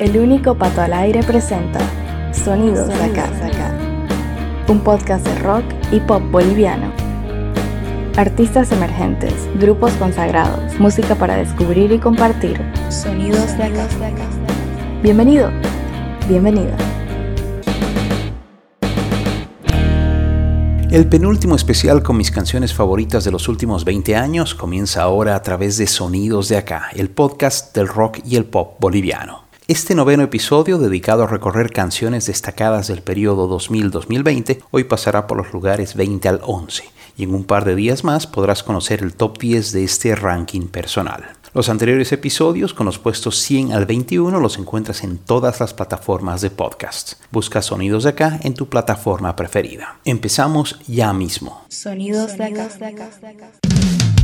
El único pato al aire presenta Sonidos, de acá, acá. Un podcast de rock y pop boliviano. Artistas emergentes, grupos consagrados, música para descubrir y compartir. Sonidos de acá. Bienvenido, bienvenida. El penúltimo especial con mis canciones favoritas de los últimos 20 años comienza ahora a través de Sonidos de Acá, el podcast del rock y el pop boliviano. Este noveno episodio, dedicado a recorrer canciones destacadas del periodo 2000-2020, hoy pasará por los lugares 20 al 11, y en un par de días más podrás conocer el top 10 de este ranking personal. Los anteriores episodios, con los puestos 100 al 21, los encuentras en todas las plataformas de podcast. Busca Sonidos de Acá en tu plataforma preferida. Empezamos ya mismo. Sonidos de acá.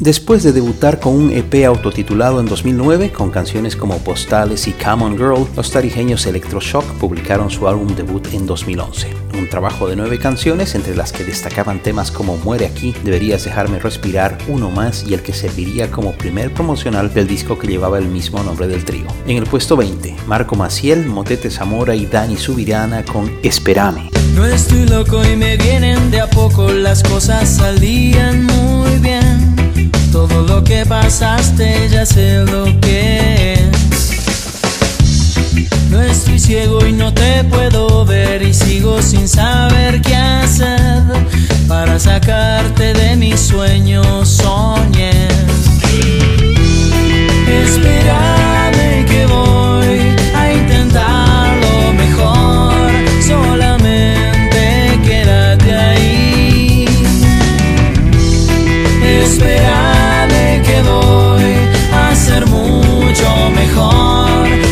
Después de debutar con un EP autotitulado en 2009 con canciones como Postales y Come On Girl, los tarijeños Electroshock publicaron su álbum debut en 2011. Un trabajo de nueve canciones entre las que destacaban temas como Muere aquí, Deberías dejarme respirar, Uno más y el que serviría como primer promocional del disco que llevaba el mismo nombre del trío. En el puesto 20, Marco Maciel, Motete Zamora y Dani Subirana con Esperame. No estoy loco y me vienen de a poco, las cosas salían muy bien. Todo lo que pasaste ya sé lo que es. No estoy ciego y no te puedo ver y sigo sin saber qué hacer para sacarte de mis sueños. Soñé. Espérame que voy a intentar lo mejor. Solamente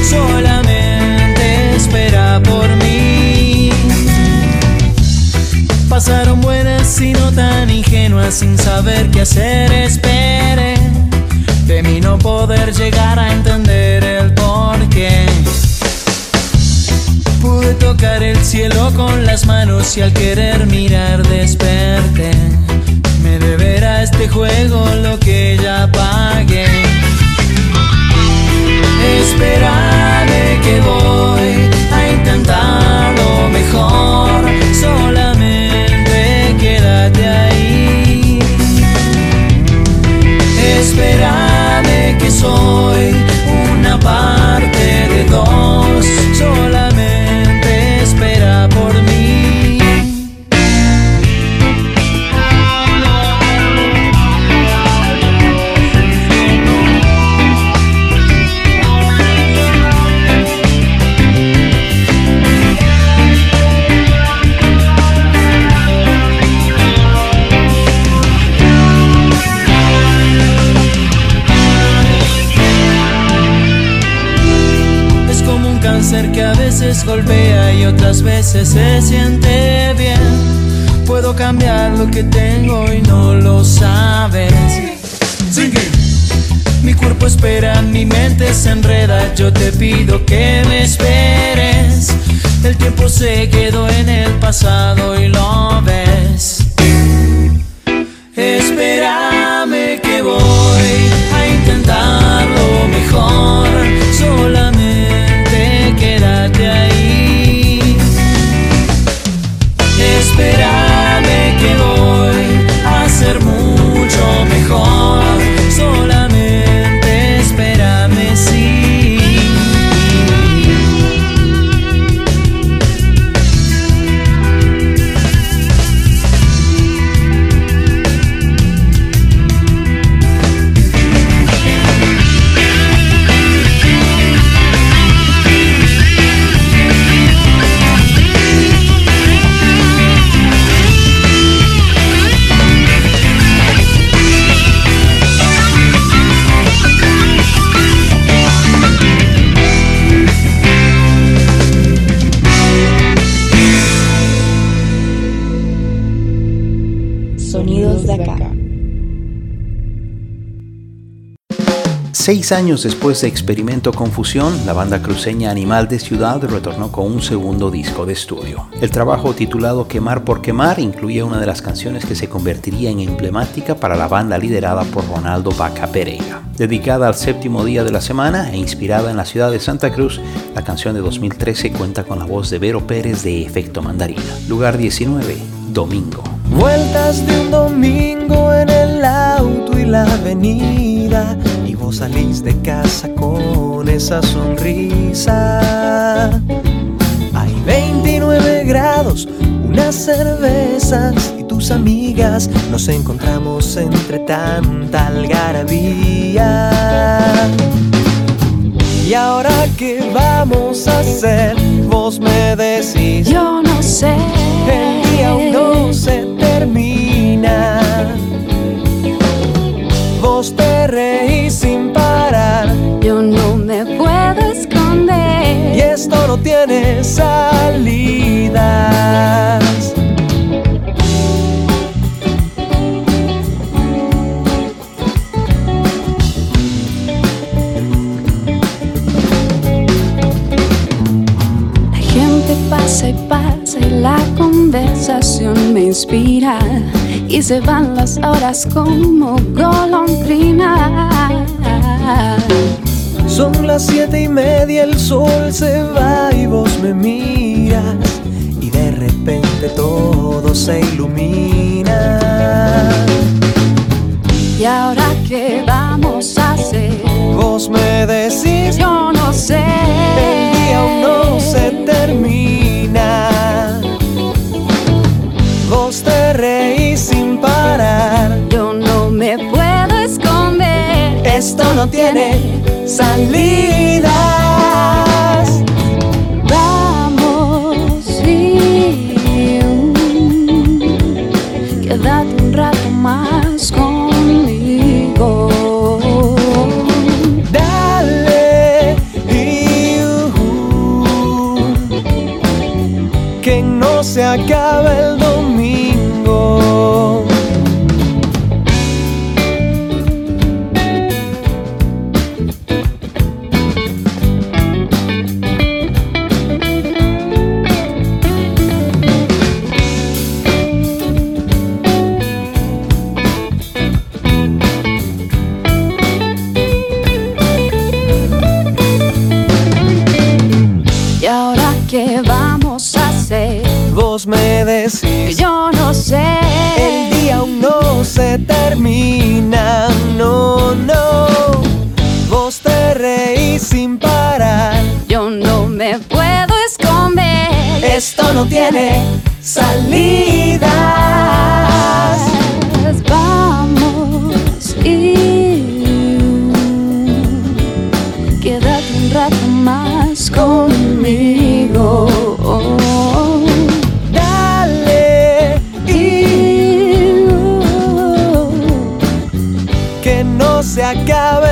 Solamente espera por mí. Pasaron buenas y no tan ingenuas sin saber qué hacer. Espere de mí no poder llegar a entender el porqué. Pude tocar el cielo con las manos y al querer mirar desperté. Me deberá este juego lo que ya pagué. Espérame que voy a intentar lo mejor. Solamente quédate ahí. Espérame que soy una parte se siente bien. Puedo cambiar lo que tengo y no lo sabes. Mi cuerpo espera, mi mente se enreda. Yo te pido que me esperes. El tiempo se quedó en el pasado y lo ves. Seis años después de Experimento Confusión, la banda cruceña Animal de Ciudad retornó con un segundo disco de estudio. El trabajo titulado Quemar por Quemar incluye una de las canciones que se convertiría en emblemática para la banda liderada por Ronaldo Baca Pereira. Dedicada al séptimo día de la semana e inspirada en la ciudad de Santa Cruz, la canción de 2013 cuenta con la voz de Vero Pérez de Efecto Mandarina. Lugar 19, Domingo. Vueltas de un domingo en el auto y la avenida salís de casa con esa sonrisa. Hay 29 grados, unas cervezas y tus amigas nos encontramos entre tanta algarabía. Y ahora qué vamos a hacer, vos me decís. Yo no sé. El día aún no se termina. Te reís sin parar. Yo no me puedo esconder. Y esto no tiene salidas. La gente pasa y pasa y la conversación me inspira. Y se van las horas como golondrina. Son las siete y media, el sol se va y vos me miras. Y de repente todo se ilumina. ¿Y ahora qué vamos a hacer? Vos me decís, Yo no sé. el día aún no se termina. Esto no tiene salidas. No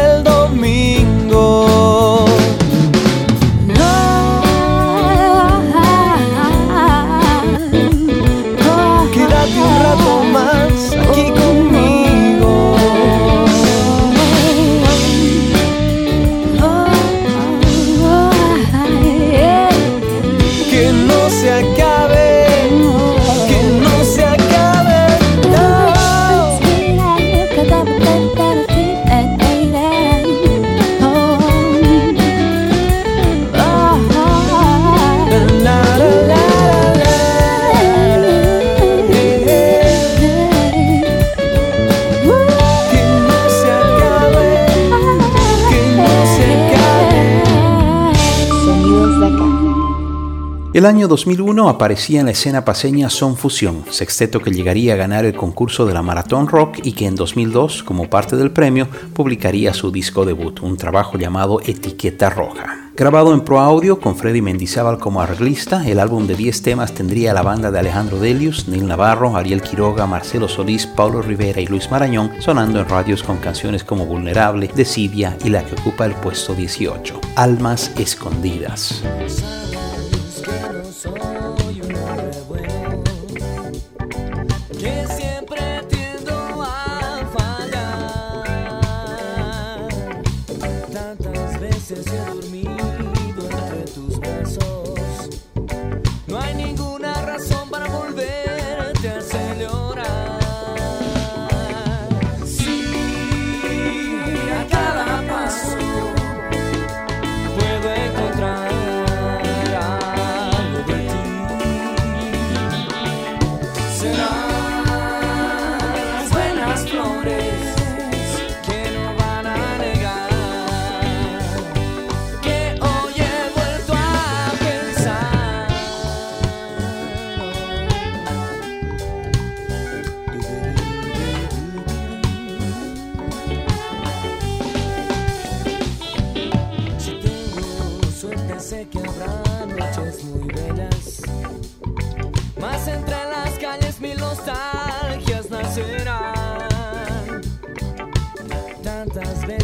El año 2001 aparecía en la escena paseña Son Fusión, sexteto que llegaría a ganar el concurso de la Maratón Rock y que en 2002, como parte del premio, publicaría su disco debut, un trabajo llamado Etiqueta Roja. Grabado en Pro Audio con Freddy Mendizábal como arreglista, el álbum de 10 temas tendría la banda de Alejandro Delius, Neil Navarro, Ariel Quiroga, Marcelo Solís, Paulo Rivera y Luis Marañón, sonando en radios con canciones como Vulnerable, Decidia y la que ocupa el puesto 18, Almas Escondidas.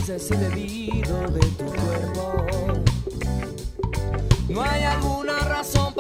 Veces he bebido de tu cuerpo. No hay alguna razón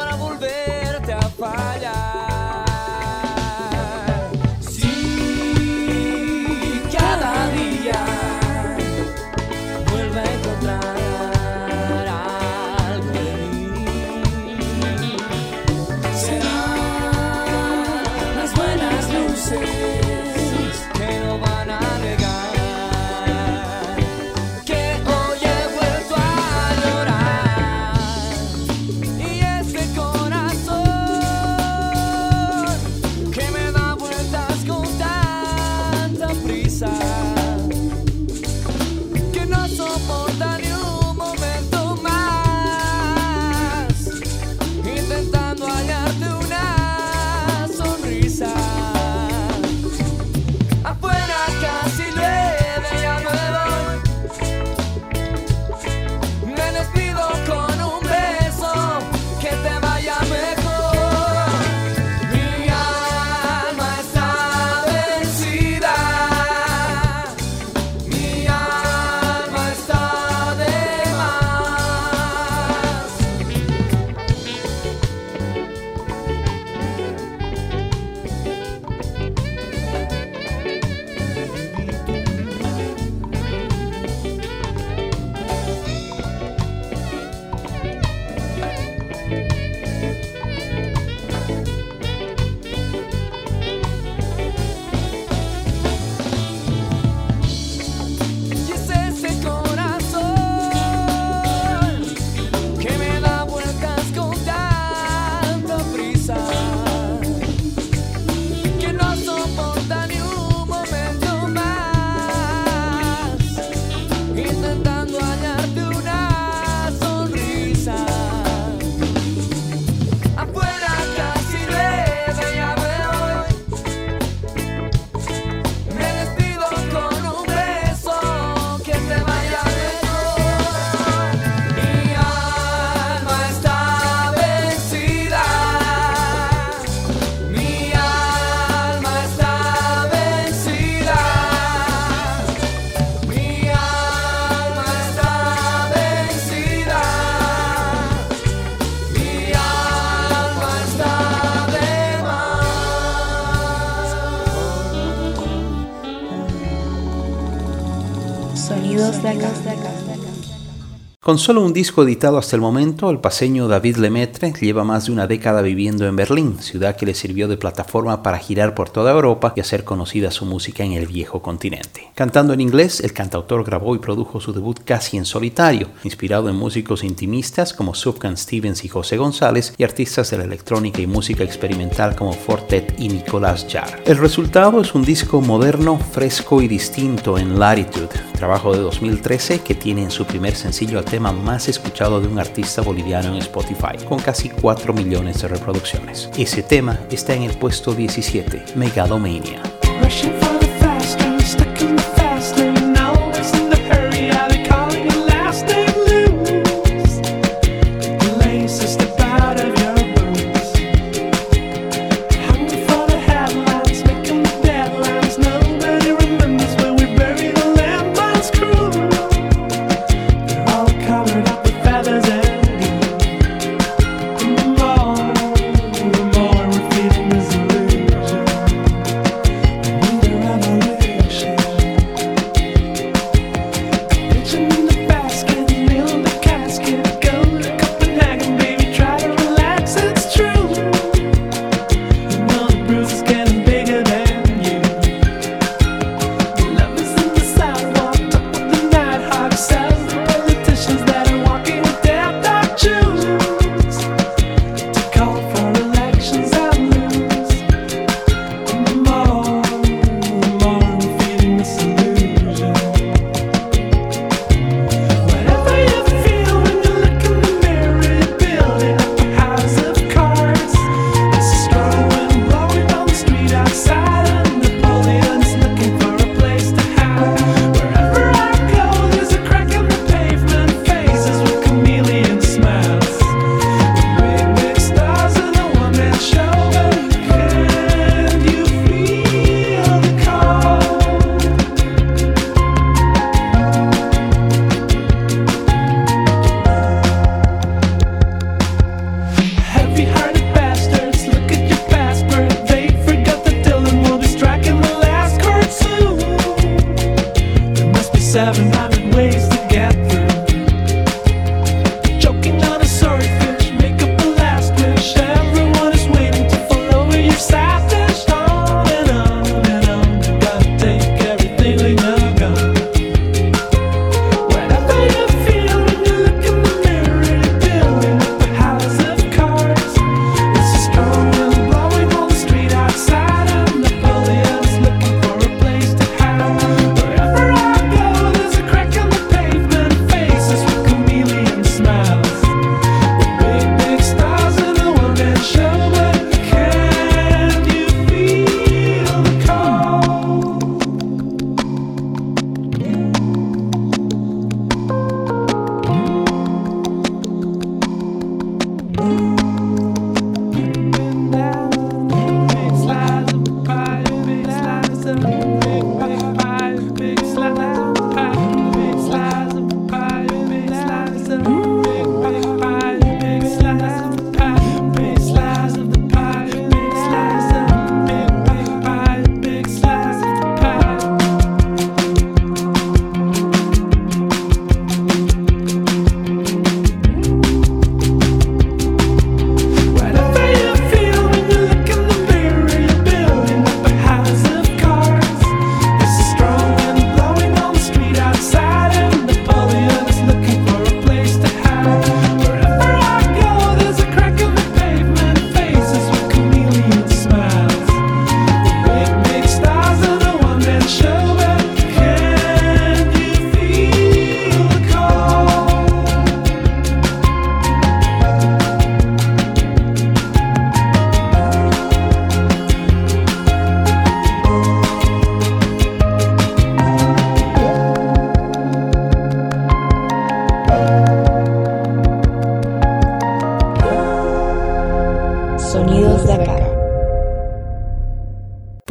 Con solo un disco editado hasta el momento, el paseño David Lemaitre lleva más de una década viviendo en Berlín, ciudad que le sirvió de plataforma para girar por toda Europa y hacer conocida su música en el viejo continente. Cantando en inglés, el cantautor grabó y produjo su debut casi en solitario, inspirado en músicos intimistas como Sufjan Stevens y José González y artistas de la electrónica y música experimental como Fortet y Nicolás Jarre. El resultado es un disco moderno, fresco y distinto en Latitude, trabajo de 2013 que tiene en su primer sencillo más escuchado de un artista boliviano en Spotify, con casi 4 millones de reproducciones. Ese tema está en el puesto 17, Megalomania.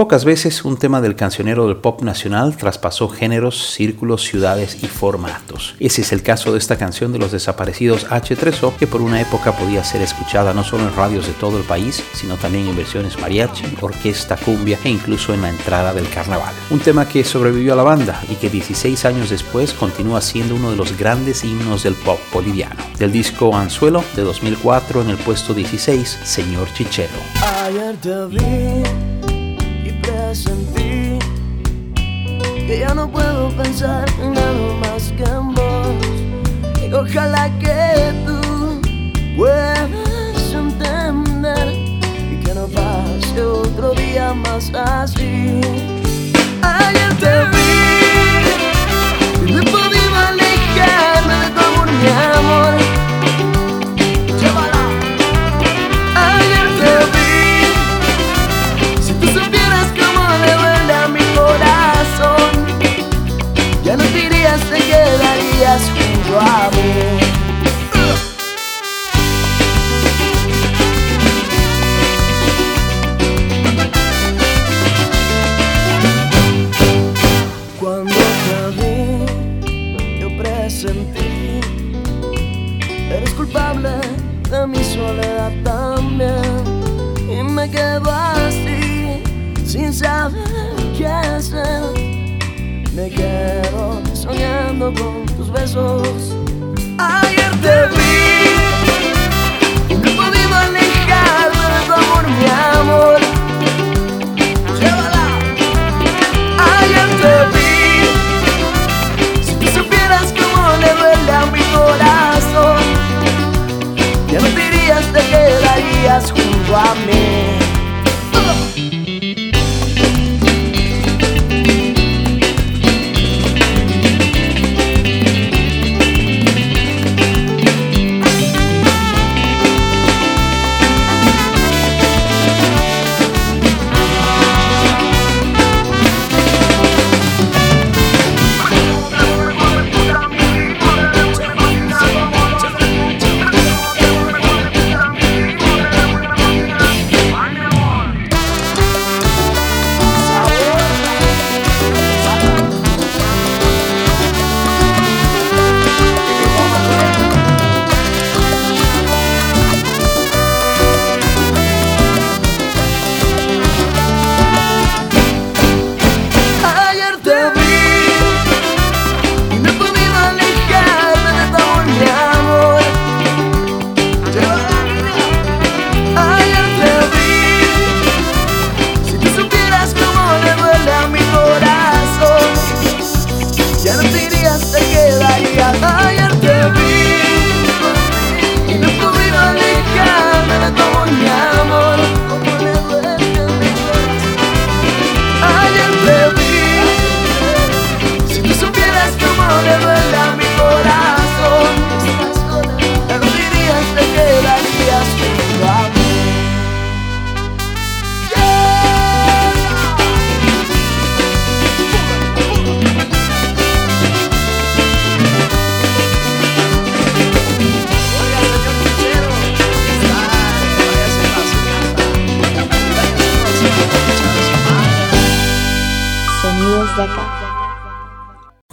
Pocas veces un tema del cancionero del pop nacional traspasó géneros, círculos, ciudades y formatos. Ese es el caso de esta canción de los desaparecidos H3O, que por una época podía ser escuchada no solo en radios de todo el país, sino también en versiones mariachi, orquesta, cumbia e incluso en la entrada del carnaval. Un tema que sobrevivió a la banda y que 16 años después continúa siendo uno de los grandes himnos del pop boliviano. Del disco Anzuelo de 2004 en el puesto 16, Señor Chichero. Ya no puedo pensar en nada más que en vos. Y ojalá que tú puedas entender y que no pase otro día más así. Ayer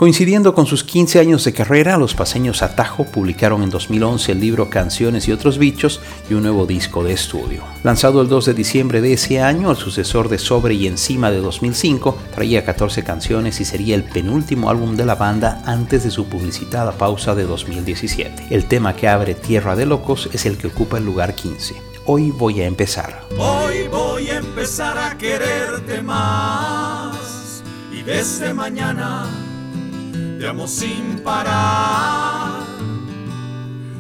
Coincidiendo con sus 15 años de carrera, los paseños Atajo publicaron en 2011 el libro Canciones y otros bichos y un nuevo disco de estudio. Lanzado el 2 de diciembre de ese año, el sucesor de Sobre y Encima de 2005 traía 14 canciones y sería el penúltimo álbum de la banda antes de su publicitada pausa de 2017. El tema que abre Tierra de Locos es el que ocupa el lugar 15. Hoy voy a empezar. Hoy voy a empezar a quererte más y desde mañana te amo sin parar.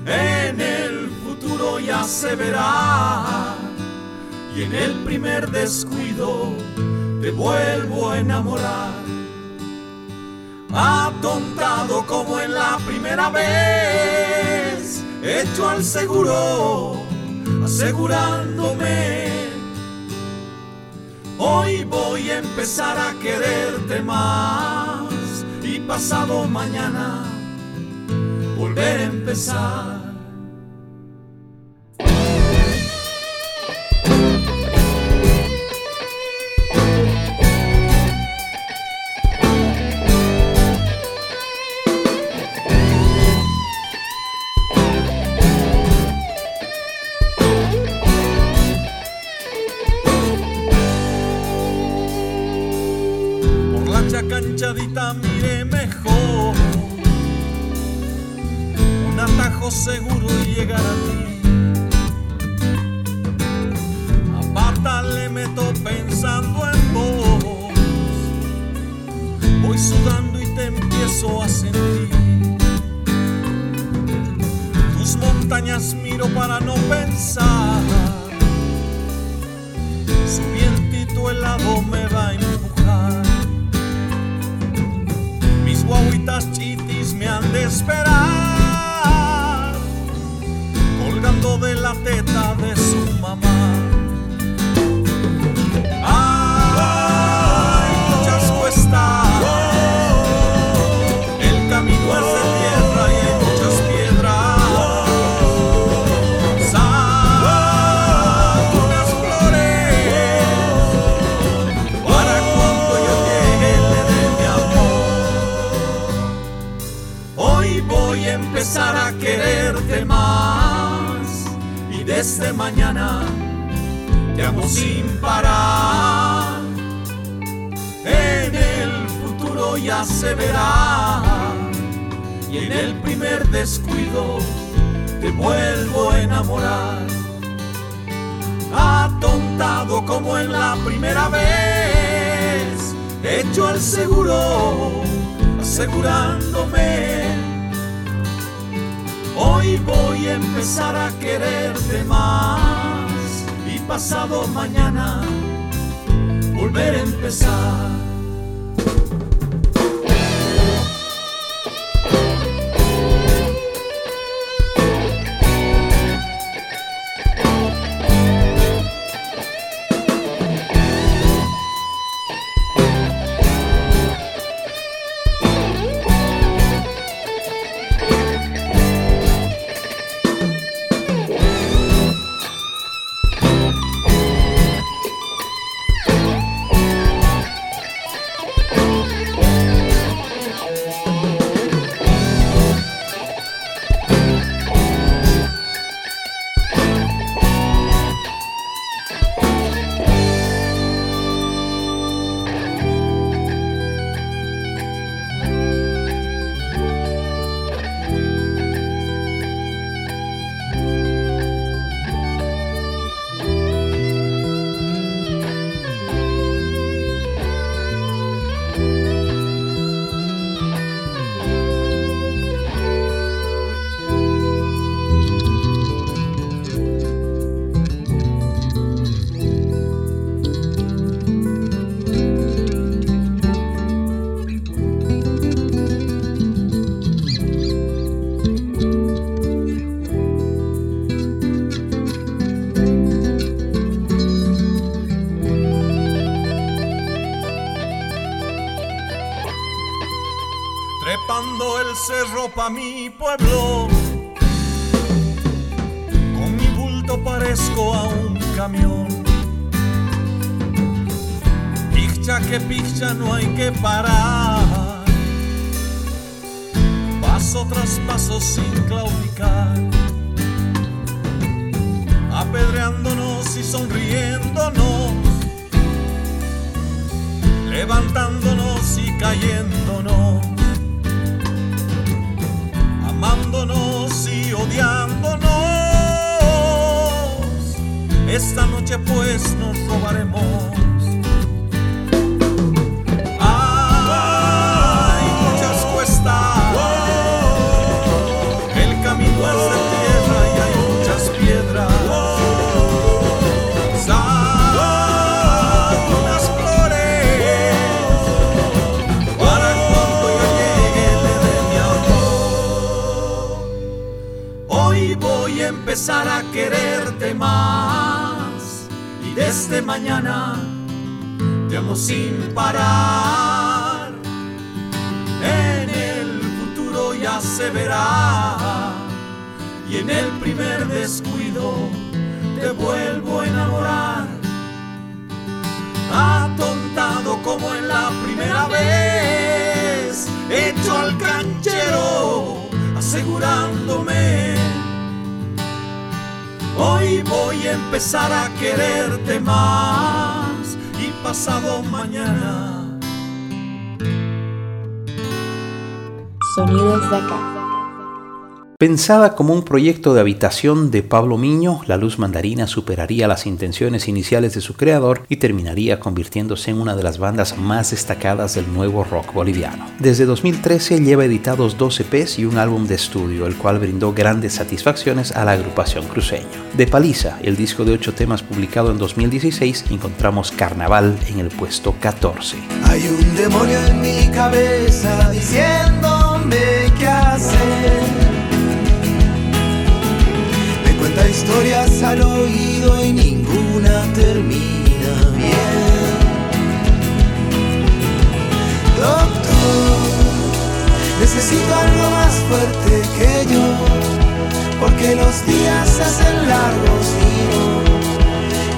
En el futuro ya se verá y en el primer descuido te vuelvo a enamorar. Atontado como en la primera vez, hecho al seguro, asegurándome. Hoy voy a empezar a quererte más pasado mañana volver a empezar. Sin parar. En el futuro ya se verá y en el primer descuido te vuelvo a enamorar. Atontado como en la primera vez, hecho al seguro, asegurándome. Hoy voy a empezar a quererte más pasado mañana volver a empezar. Pueblo, con mi bulto parezco a un camión. Picha que picha no hay que parar, paso tras paso sin claudicar, apedreándonos y sonriéndonos, levantándonos y cayéndonos y odiándonos. Esta noche pues nos robaremos. Empezar a quererte más y desde mañana te amo sin parar. En el futuro ya se verá y en el primer descuido te vuelvo a enamorar atontado como en la primera vez, hecho al canchero, asegurándome. Hoy voy a empezar a quererte más y pasado mañana. Sonidos de acá. Pensada como un proyecto de habitación de Pablo Miño, La Luz Mandarina superaría las intenciones iniciales de su creador y terminaría convirtiéndose en una de las bandas más destacadas del nuevo rock boliviano. Desde 2013 lleva editados 12 EPs y un álbum de estudio, el cual brindó grandes satisfacciones a la agrupación cruceña. De Paliza, el disco de 8 temas publicado en 2016, encontramos Carnaval en el puesto 14. Hay un demonio en mi cabeza diciéndome historias al oído y ninguna termina bien. Doctor, necesito algo más fuerte que yo, porque los días se hacen largos y no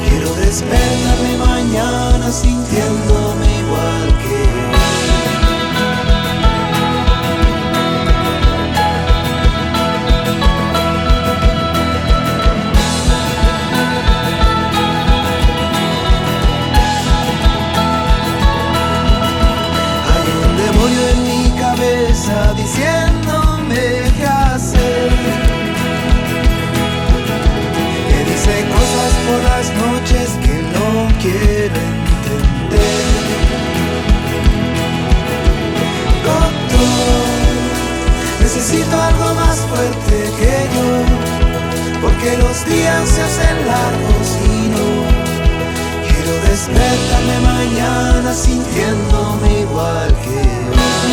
quiero despertarme mañana sintiéndome sintiéndome igual que hoy.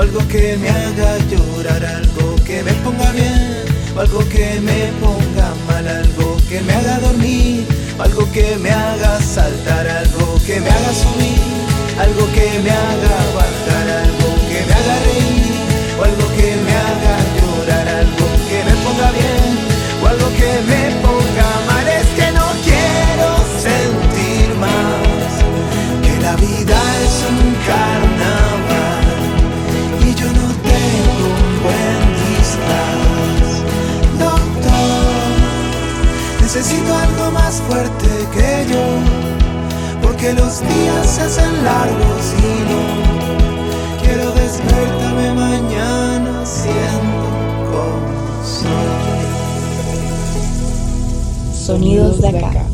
algo que me haga llorar, algo que me ponga bien, algo que me ponga algo que me haga dormir, algo que me haga saltar, algo que me haga subir, algo que me haga bajar, algo que me haga reír, o algo que me haga llorar, algo que me ponga bien, o algo que me Necesito algo más fuerte que yo, porque los días se hacen largos y no quiero despertarme mañana siendo como soy. Sonidos de acá.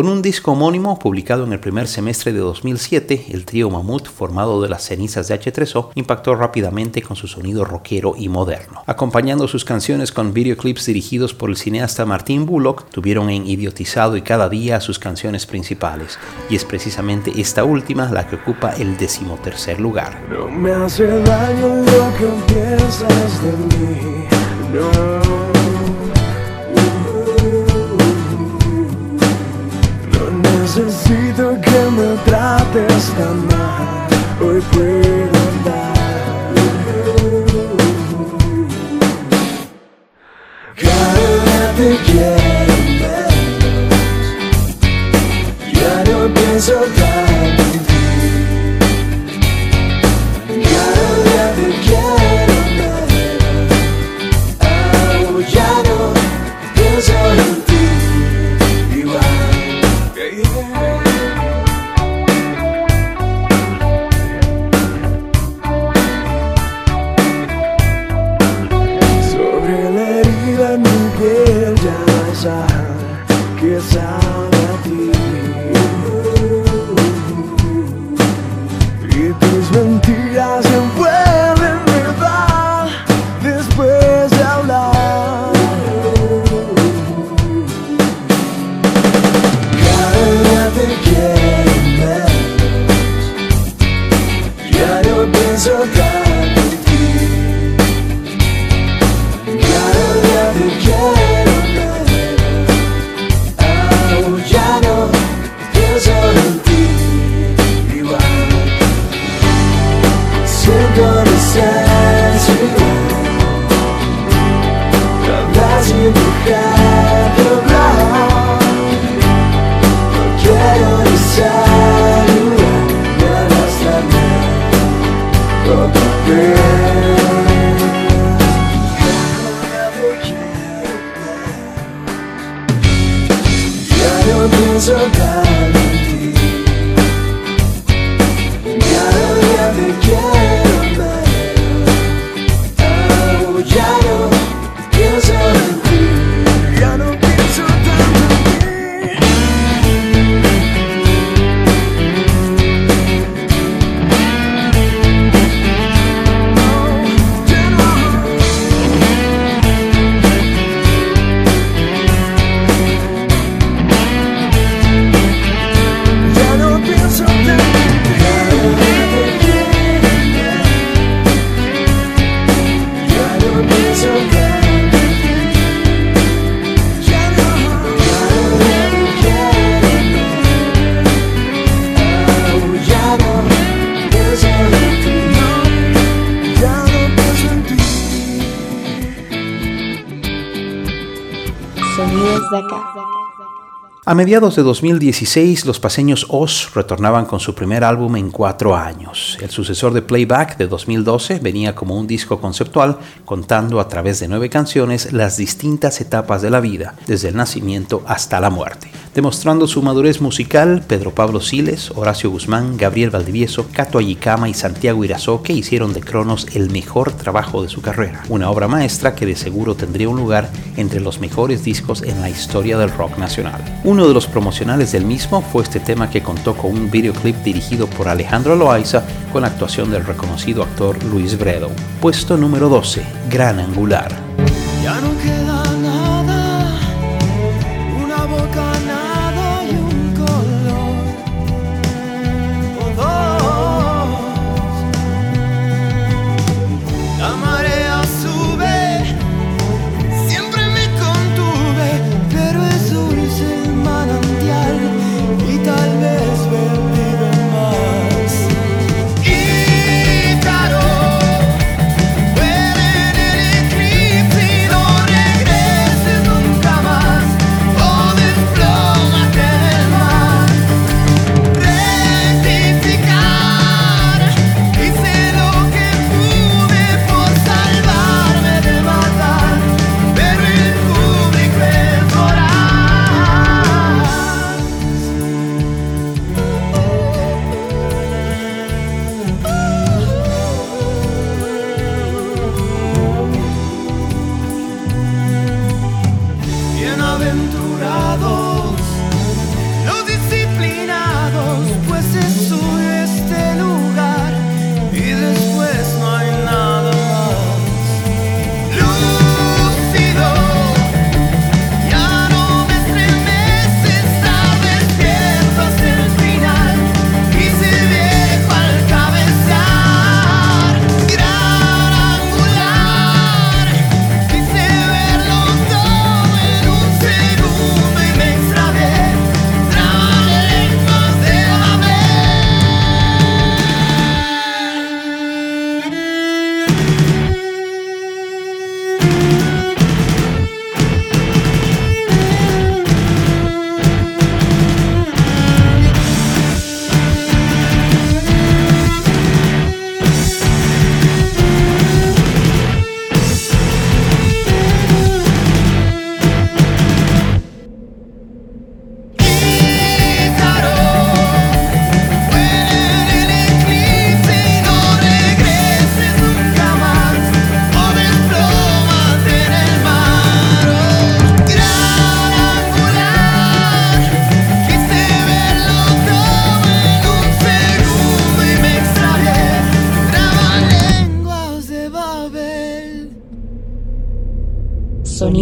Con un disco homónimo publicado en el primer semestre de 2007, el trío Mamut, formado de las cenizas de H3O, impactó rápidamente con su sonido rockero y moderno. Acompañando sus canciones con videoclips dirigidos por el cineasta Martin Bullock, tuvieron en Idiotizado y Cada Día sus canciones principales, y es precisamente esta última la que ocupa el decimotercer lugar. Necesito que me trates tan mal. Hoy puedo andar. Cada te quiero menos. Ya no pienso tanto A mediados de 2016, los paseños Oz retornaban con su primer álbum en cuatro años. El sucesor de Playback de 2012 venía como un disco conceptual contando a través de nueve canciones las distintas etapas de la vida, desde el nacimiento hasta la muerte. Demostrando su madurez musical, Pedro Pablo Siles, Horacio Guzmán, Gabriel Valdivieso, Cato Ayicama y Santiago Irazoque hicieron de Cronos el mejor trabajo de su carrera, una obra maestra que de seguro tendría un lugar entre los mejores discos en la historia del rock nacional. Uno de los promocionales del mismo fue este tema que contó con un videoclip dirigido por Alejandro Loaiza con la actuación del reconocido actor Luis Bredo. Puesto número 12, Gran Angular.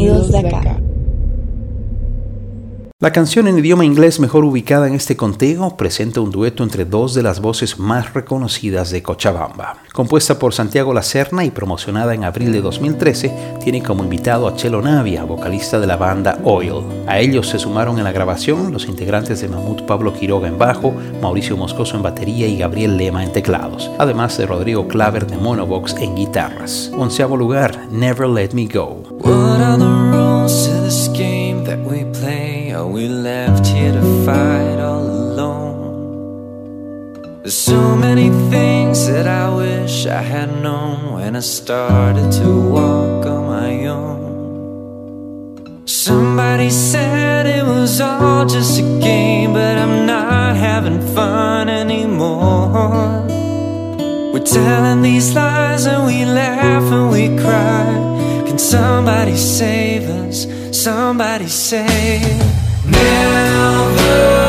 Sonidos de acá. La canción en idioma inglés mejor ubicada en este conteo presenta un dueto entre dos de las voces más reconocidas de Cochabamba. Compuesta por Santiago Lacerna y promocionada en abril de 2013, tiene como invitado a Chelo Navia, vocalista de la banda Oil. A ellos se sumaron en la grabación los integrantes de Mamut Pablo Quiroga en bajo, Mauricio Moscoso en batería y Gabriel Lema en teclados, además de Rodrigo Claver de Monobox en guitarras. Onceavo lugar, Never Let Me Go. Are we left here to fight all alone? There's so many things that I wish I had known when I started to walk on my own. Somebody said it was all just a game, but I'm not having fun anymore. We're telling these lies and we laugh and we cry. Can somebody save us? Somebody say, Never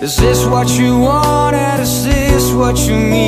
Is this what you wanted? Is this what you needed?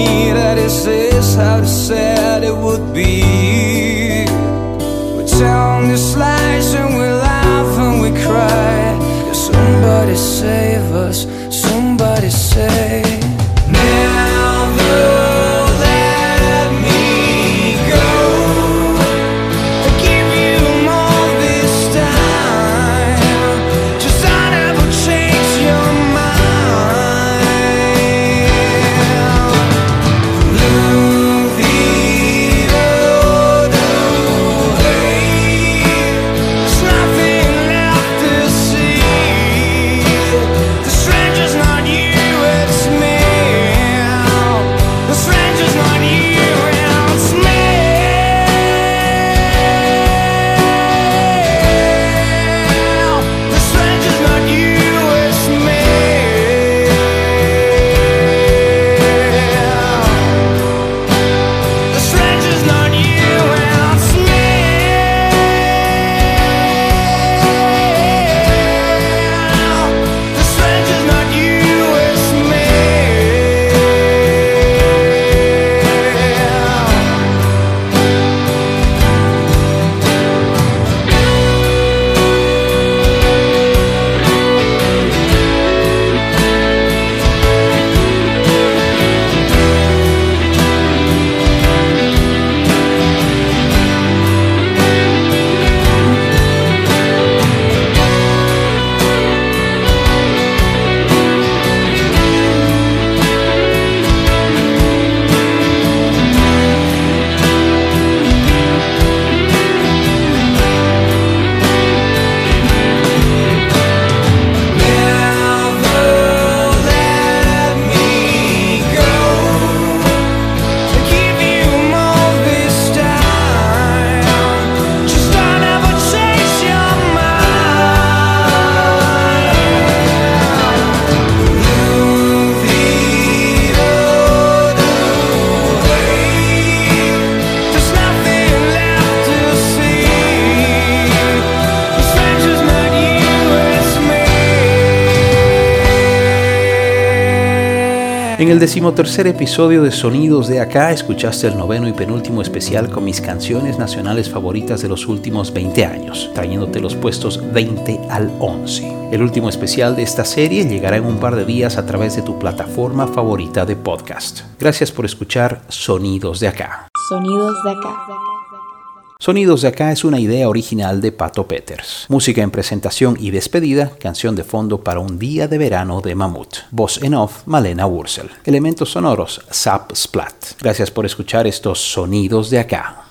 En el decimotercer episodio de Sonidos de Acá escuchaste el noveno y penúltimo especial con mis canciones nacionales favoritas de los últimos 20 años, trayéndote los puestos 20 al 11. El último especial de esta serie llegará en un par de días a través de tu plataforma favorita de podcast. Gracias por escuchar Sonidos de Acá. Sonidos de acá. Sonidos de acá es una idea original de Pato Peters. Música en presentación y despedida, canción de fondo para un día de verano de Mamut. Voz en off, Malena Wurzel. Elementos sonoros, Zap Splat. Gracias por escuchar estos Sonidos de acá.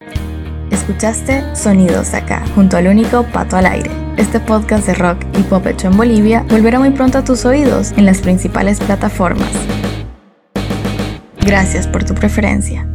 Escuchaste Sonidos de acá, junto al único Pato al Aire. Este podcast de rock y pop hecho en Bolivia volverá muy pronto a tus oídos en las principales plataformas. Gracias por tu preferencia.